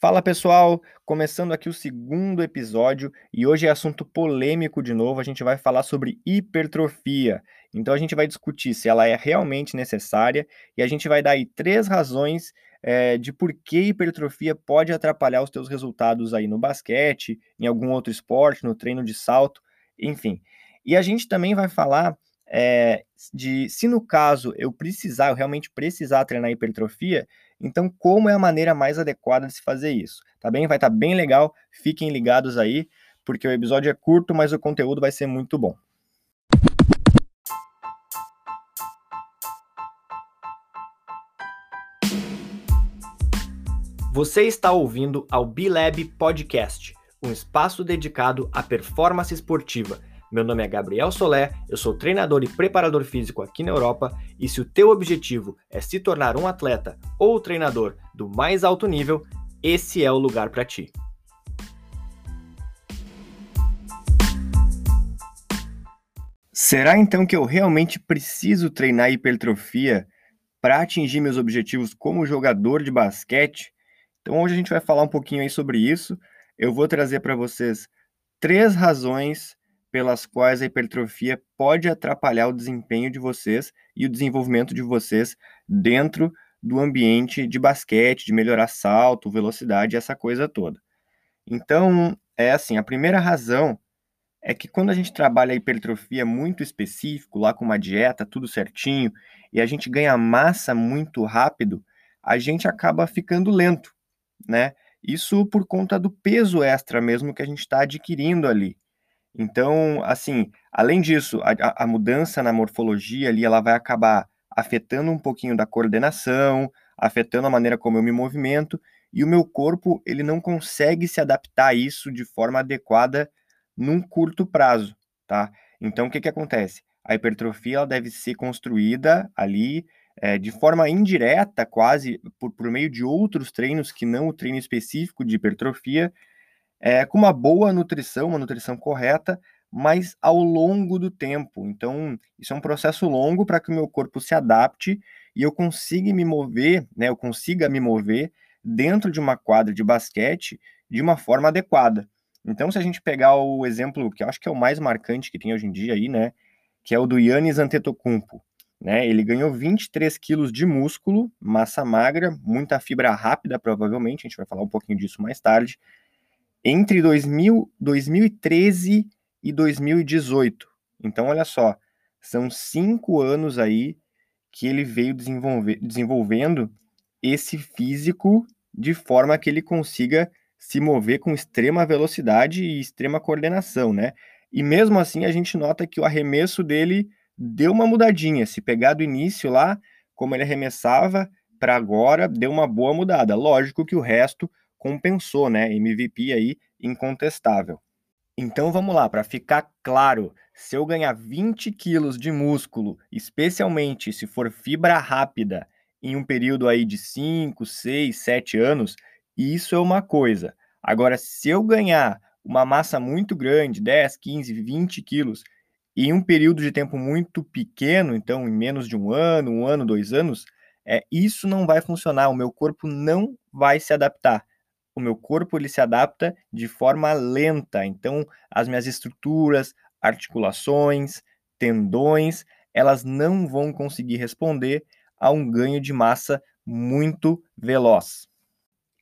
Fala pessoal, começando aqui o segundo episódio e hoje é assunto polêmico de novo. A gente vai falar sobre hipertrofia. Então a gente vai discutir se ela é realmente necessária e a gente vai dar aí três razões é, de por que hipertrofia pode atrapalhar os teus resultados aí no basquete, em algum outro esporte, no treino de salto, enfim. E a gente também vai falar é, de se no caso eu precisar, eu realmente precisar treinar hipertrofia, então, como é a maneira mais adequada de se fazer isso? Tá bem? Vai estar tá bem legal, fiquem ligados aí, porque o episódio é curto, mas o conteúdo vai ser muito bom. Você está ouvindo ao B-Lab Podcast, um espaço dedicado à performance esportiva meu nome é Gabriel Solé, eu sou treinador e preparador físico aqui na Europa, e se o teu objetivo é se tornar um atleta ou treinador do mais alto nível, esse é o lugar para ti. Será então que eu realmente preciso treinar hipertrofia para atingir meus objetivos como jogador de basquete? Então hoje a gente vai falar um pouquinho aí sobre isso. Eu vou trazer para vocês três razões pelas quais a hipertrofia pode atrapalhar o desempenho de vocês e o desenvolvimento de vocês dentro do ambiente de basquete, de melhorar salto, velocidade, essa coisa toda. Então, é assim, a primeira razão é que quando a gente trabalha a hipertrofia muito específico, lá com uma dieta, tudo certinho, e a gente ganha massa muito rápido, a gente acaba ficando lento, né? Isso por conta do peso extra mesmo que a gente está adquirindo ali. Então, assim, além disso, a, a, mudança na morfologia ali, ela vai acabar afetando um pouquinho da coordenação, afetando a maneira como eu me movimento, e o meu corpo, ele não consegue se adaptar a isso de forma adequada num curto prazo, tá? Então, o que que acontece? A hipertrofia, ela deve ser construída ali é, de forma indireta, quase, por, por meio de outros treinos que não o treino específico de hipertrofia, é, com uma boa nutrição, uma nutrição correta, mas ao longo do tempo. Então, isso é um processo longo para que o meu corpo se adapte e eu consiga me mover, né, eu consiga me mover dentro de uma quadra de basquete de uma forma adequada. Então, se a gente pegar o exemplo que eu acho que é o mais marcante que tem hoje em dia aí, né, que é o do Yannis Antetokounmpo, né? Ele ganhou 23 quilos de músculo, massa magra, muita fibra rápida, provavelmente, a gente vai falar um pouquinho disso mais tarde, entre 2000, 2013 e 2018. Então, olha só, são cinco anos aí que ele veio desenvolvendo esse físico de forma que ele consiga se mover com extrema velocidade e extrema coordenação, né? E mesmo assim a gente nota que o arremesso dele deu uma mudadinha. Se pegar do início lá, como ele arremessava, para agora deu uma boa mudada. Lógico que o resto compensou, né? MVP aí incontestável. Então vamos lá, para ficar claro, se eu ganhar 20 quilos de músculo, especialmente se for fibra rápida, em um período aí de 5, 6, 7 anos, isso é uma coisa. Agora, se eu ganhar uma massa muito grande, 10, 15, 20 quilos, em um período de tempo muito pequeno, então em menos de um ano, um ano, dois anos, é, isso não vai funcionar, o meu corpo não vai se adaptar o meu corpo ele se adapta de forma lenta. Então, as minhas estruturas, articulações, tendões, elas não vão conseguir responder a um ganho de massa muito veloz.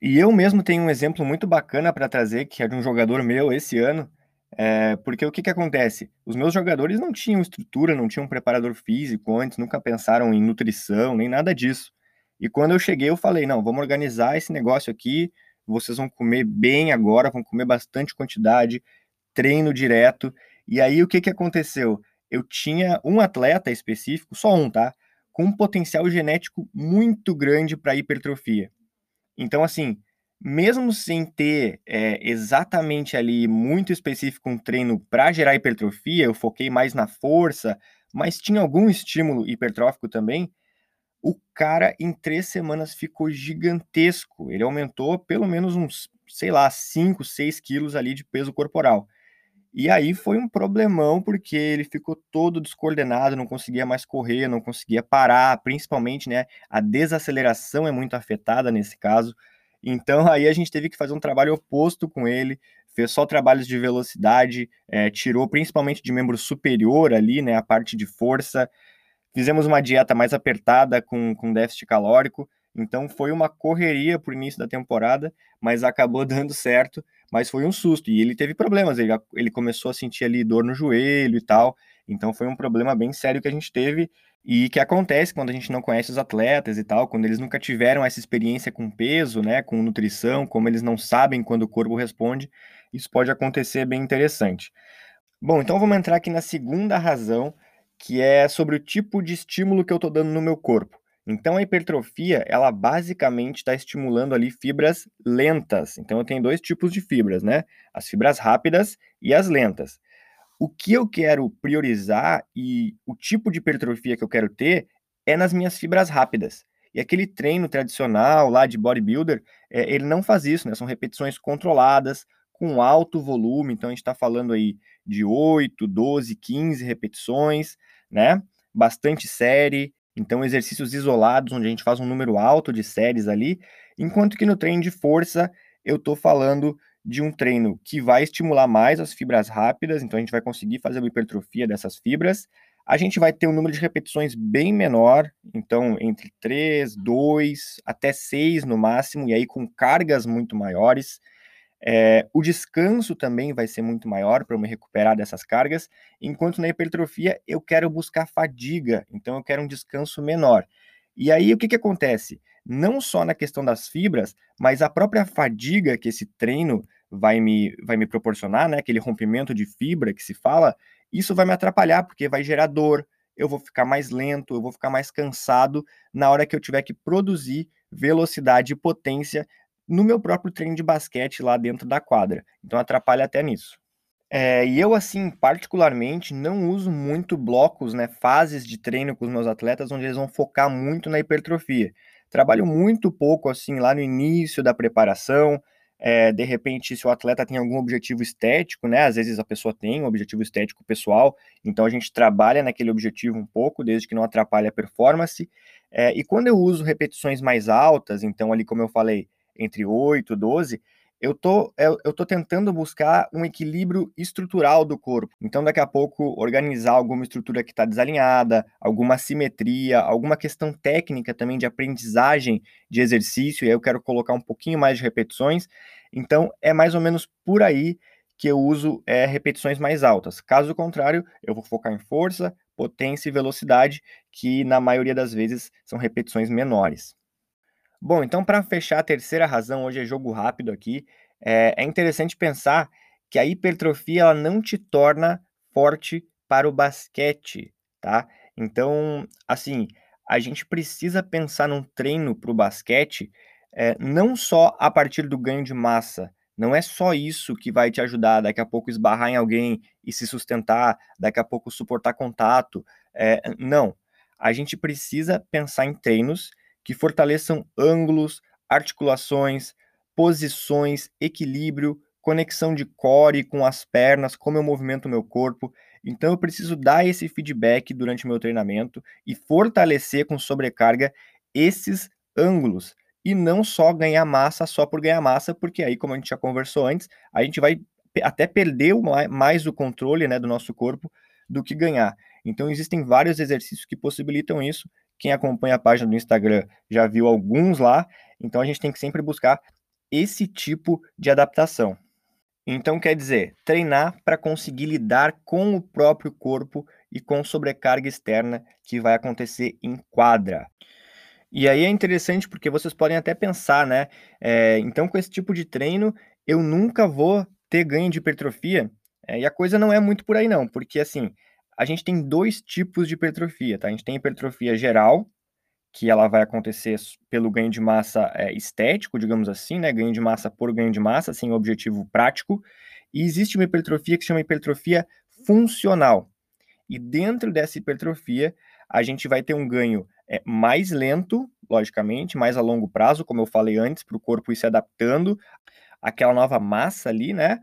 E eu mesmo tenho um exemplo muito bacana para trazer, que é de um jogador meu esse ano, é, porque o que, que acontece? Os meus jogadores não tinham estrutura, não tinham preparador físico antes, nunca pensaram em nutrição, nem nada disso. E quando eu cheguei, eu falei: não, vamos organizar esse negócio aqui, vocês vão comer bem agora, vão comer bastante quantidade, treino direto. E aí o que, que aconteceu? Eu tinha um atleta específico, só um, tá? Com um potencial genético muito grande para hipertrofia. Então, assim, mesmo sem ter é, exatamente ali muito específico um treino para gerar hipertrofia, eu foquei mais na força, mas tinha algum estímulo hipertrófico também o cara em três semanas ficou gigantesco. Ele aumentou pelo menos uns, sei lá, 5, 6 quilos ali de peso corporal. E aí foi um problemão, porque ele ficou todo descoordenado, não conseguia mais correr, não conseguia parar, principalmente, né? A desaceleração é muito afetada nesse caso. Então aí a gente teve que fazer um trabalho oposto com ele, fez só trabalhos de velocidade, é, tirou principalmente de membro superior ali, né, a parte de força. Fizemos uma dieta mais apertada com, com déficit calórico, então foi uma correria para o início da temporada, mas acabou dando certo, mas foi um susto. E ele teve problemas, ele, ele começou a sentir ali dor no joelho e tal, então foi um problema bem sério que a gente teve e que acontece quando a gente não conhece os atletas e tal, quando eles nunca tiveram essa experiência com peso, né, com nutrição, como eles não sabem quando o corpo responde, isso pode acontecer bem interessante. Bom, então vamos entrar aqui na segunda razão, que é sobre o tipo de estímulo que eu estou dando no meu corpo. Então a hipertrofia, ela basicamente está estimulando ali fibras lentas. Então eu tenho dois tipos de fibras, né? As fibras rápidas e as lentas. O que eu quero priorizar e o tipo de hipertrofia que eu quero ter é nas minhas fibras rápidas. E aquele treino tradicional lá de bodybuilder, é, ele não faz isso, né? São repetições controladas, com alto volume. Então a gente está falando aí de 8, 12, 15 repetições, né? Bastante série. Então exercícios isolados, onde a gente faz um número alto de séries ali. Enquanto que no treino de força, eu estou falando de um treino que vai estimular mais as fibras rápidas, então a gente vai conseguir fazer uma hipertrofia dessas fibras. A gente vai ter um número de repetições bem menor, então entre 3, 2 até 6 no máximo, e aí com cargas muito maiores. É, o descanso também vai ser muito maior para eu me recuperar dessas cargas, enquanto na hipertrofia eu quero buscar fadiga, então eu quero um descanso menor. E aí o que, que acontece? Não só na questão das fibras, mas a própria fadiga que esse treino vai me, vai me proporcionar, né, aquele rompimento de fibra que se fala, isso vai me atrapalhar, porque vai gerar dor, eu vou ficar mais lento, eu vou ficar mais cansado na hora que eu tiver que produzir velocidade e potência no meu próprio treino de basquete lá dentro da quadra. Então atrapalha até nisso. É, e eu, assim, particularmente, não uso muito blocos, né, fases de treino com os meus atletas, onde eles vão focar muito na hipertrofia. Trabalho muito pouco, assim, lá no início da preparação, é, de repente, se o atleta tem algum objetivo estético, né? Às vezes a pessoa tem um objetivo estético pessoal, então a gente trabalha naquele objetivo um pouco, desde que não atrapalhe a performance. É, e quando eu uso repetições mais altas, então ali como eu falei, entre 8 e 12, eu tô, eu, eu tô tentando buscar um equilíbrio estrutural do corpo. Então, daqui a pouco, organizar alguma estrutura que está desalinhada, alguma simetria, alguma questão técnica também de aprendizagem de exercício, e aí eu quero colocar um pouquinho mais de repetições. Então, é mais ou menos por aí que eu uso é, repetições mais altas. Caso contrário, eu vou focar em força, potência e velocidade, que na maioria das vezes são repetições menores. Bom, então para fechar a terceira razão, hoje é jogo rápido aqui, é, é interessante pensar que a hipertrofia ela não te torna forte para o basquete, tá? Então, assim, a gente precisa pensar num treino para o basquete é, não só a partir do ganho de massa, não é só isso que vai te ajudar daqui a pouco esbarrar em alguém e se sustentar, daqui a pouco suportar contato. É, não. A gente precisa pensar em treinos que fortaleçam ângulos, articulações, posições, equilíbrio, conexão de core com as pernas, como eu movimento meu corpo. Então eu preciso dar esse feedback durante o meu treinamento e fortalecer com sobrecarga esses ângulos e não só ganhar massa só por ganhar massa, porque aí, como a gente já conversou antes, a gente vai até perder mais o controle né, do nosso corpo do que ganhar. Então, existem vários exercícios que possibilitam isso quem acompanha a página do Instagram já viu alguns lá, então a gente tem que sempre buscar esse tipo de adaptação. Então, quer dizer, treinar para conseguir lidar com o próprio corpo e com sobrecarga externa que vai acontecer em quadra. E aí é interessante porque vocês podem até pensar, né? É, então, com esse tipo de treino, eu nunca vou ter ganho de hipertrofia. É, e a coisa não é muito por aí, não, porque assim, a gente tem dois tipos de hipertrofia, tá? A gente tem hipertrofia geral, que ela vai acontecer pelo ganho de massa é, estético, digamos assim, né? Ganho de massa por ganho de massa, sem objetivo prático. E existe uma hipertrofia que se chama hipertrofia funcional. E dentro dessa hipertrofia, a gente vai ter um ganho é, mais lento, logicamente, mais a longo prazo, como eu falei antes, para o corpo ir se adaptando àquela nova massa ali, né?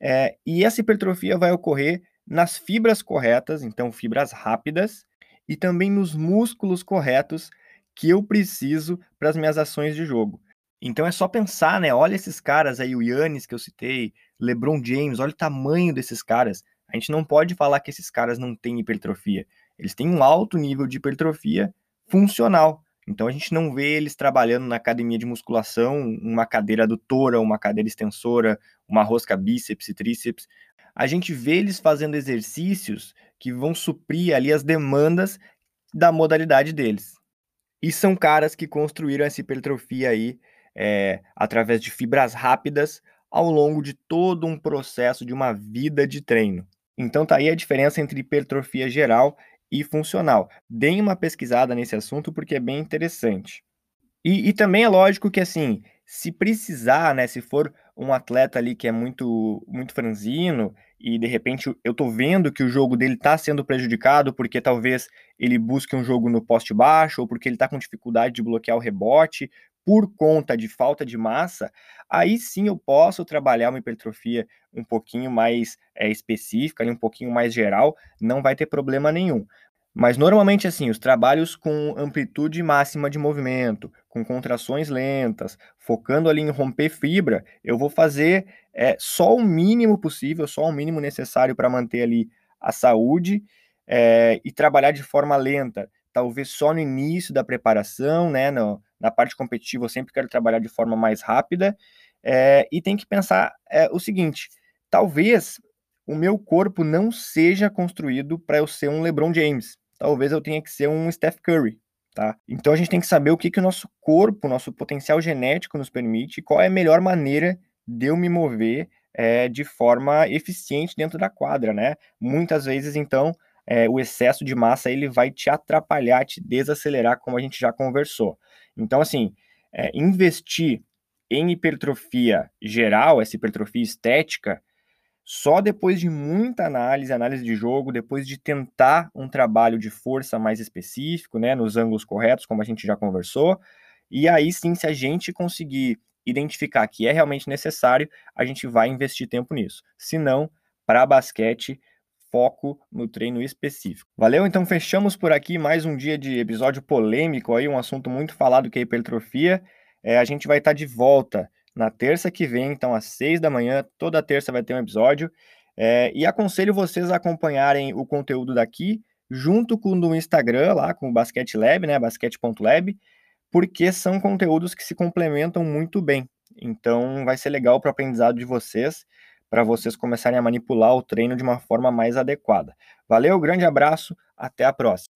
É, e essa hipertrofia vai ocorrer nas fibras corretas, então fibras rápidas, e também nos músculos corretos que eu preciso para as minhas ações de jogo. Então é só pensar, né? Olha esses caras aí, o Yannis que eu citei, LeBron James, olha o tamanho desses caras. A gente não pode falar que esses caras não têm hipertrofia. Eles têm um alto nível de hipertrofia funcional. Então a gente não vê eles trabalhando na academia de musculação, uma cadeira adutora, uma cadeira extensora, uma rosca bíceps e tríceps. A gente vê eles fazendo exercícios que vão suprir ali as demandas da modalidade deles. E são caras que construíram essa hipertrofia aí é, através de fibras rápidas ao longo de todo um processo de uma vida de treino. Então tá aí a diferença entre hipertrofia geral e funcional. Deem uma pesquisada nesse assunto porque é bem interessante. E, e, também é lógico que assim, se precisar, né, se for um atleta ali que é muito muito franzino e de repente eu tô vendo que o jogo dele tá sendo prejudicado porque talvez ele busque um jogo no poste baixo ou porque ele tá com dificuldade de bloquear o rebote por conta de falta de massa, aí sim eu posso trabalhar uma hipertrofia um pouquinho mais é, específica, um pouquinho mais geral, não vai ter problema nenhum. Mas normalmente assim, os trabalhos com amplitude máxima de movimento, com contrações lentas, focando ali em romper fibra, eu vou fazer é, só o mínimo possível, só o mínimo necessário para manter ali a saúde é, e trabalhar de forma lenta, talvez só no início da preparação, né? No, na parte competitiva eu sempre quero trabalhar de forma mais rápida é, e tem que pensar é, o seguinte: talvez o meu corpo não seja construído para eu ser um LeBron James talvez eu tenha que ser um Steph Curry, tá? Então a gente tem que saber o que, que o nosso corpo, o nosso potencial genético nos permite, qual é a melhor maneira de eu me mover é, de forma eficiente dentro da quadra, né? Muitas vezes, então, é, o excesso de massa ele vai te atrapalhar, te desacelerar, como a gente já conversou. Então, assim, é, investir em hipertrofia geral, essa hipertrofia estética, só depois de muita análise, análise de jogo, depois de tentar um trabalho de força mais específico, né, nos ângulos corretos, como a gente já conversou, e aí sim, se a gente conseguir identificar que é realmente necessário, a gente vai investir tempo nisso. Se não, para basquete, foco no treino específico. Valeu? Então fechamos por aqui mais um dia de episódio polêmico aí, um assunto muito falado que é hipertrofia. É, a gente vai estar tá de volta na terça que vem, então às seis da manhã, toda terça vai ter um episódio. É, e aconselho vocês a acompanharem o conteúdo daqui, junto com o do Instagram, lá com o Basquete Lab, né, basquete.lab, porque são conteúdos que se complementam muito bem. Então vai ser legal para o aprendizado de vocês, para vocês começarem a manipular o treino de uma forma mais adequada. Valeu, grande abraço, até a próxima.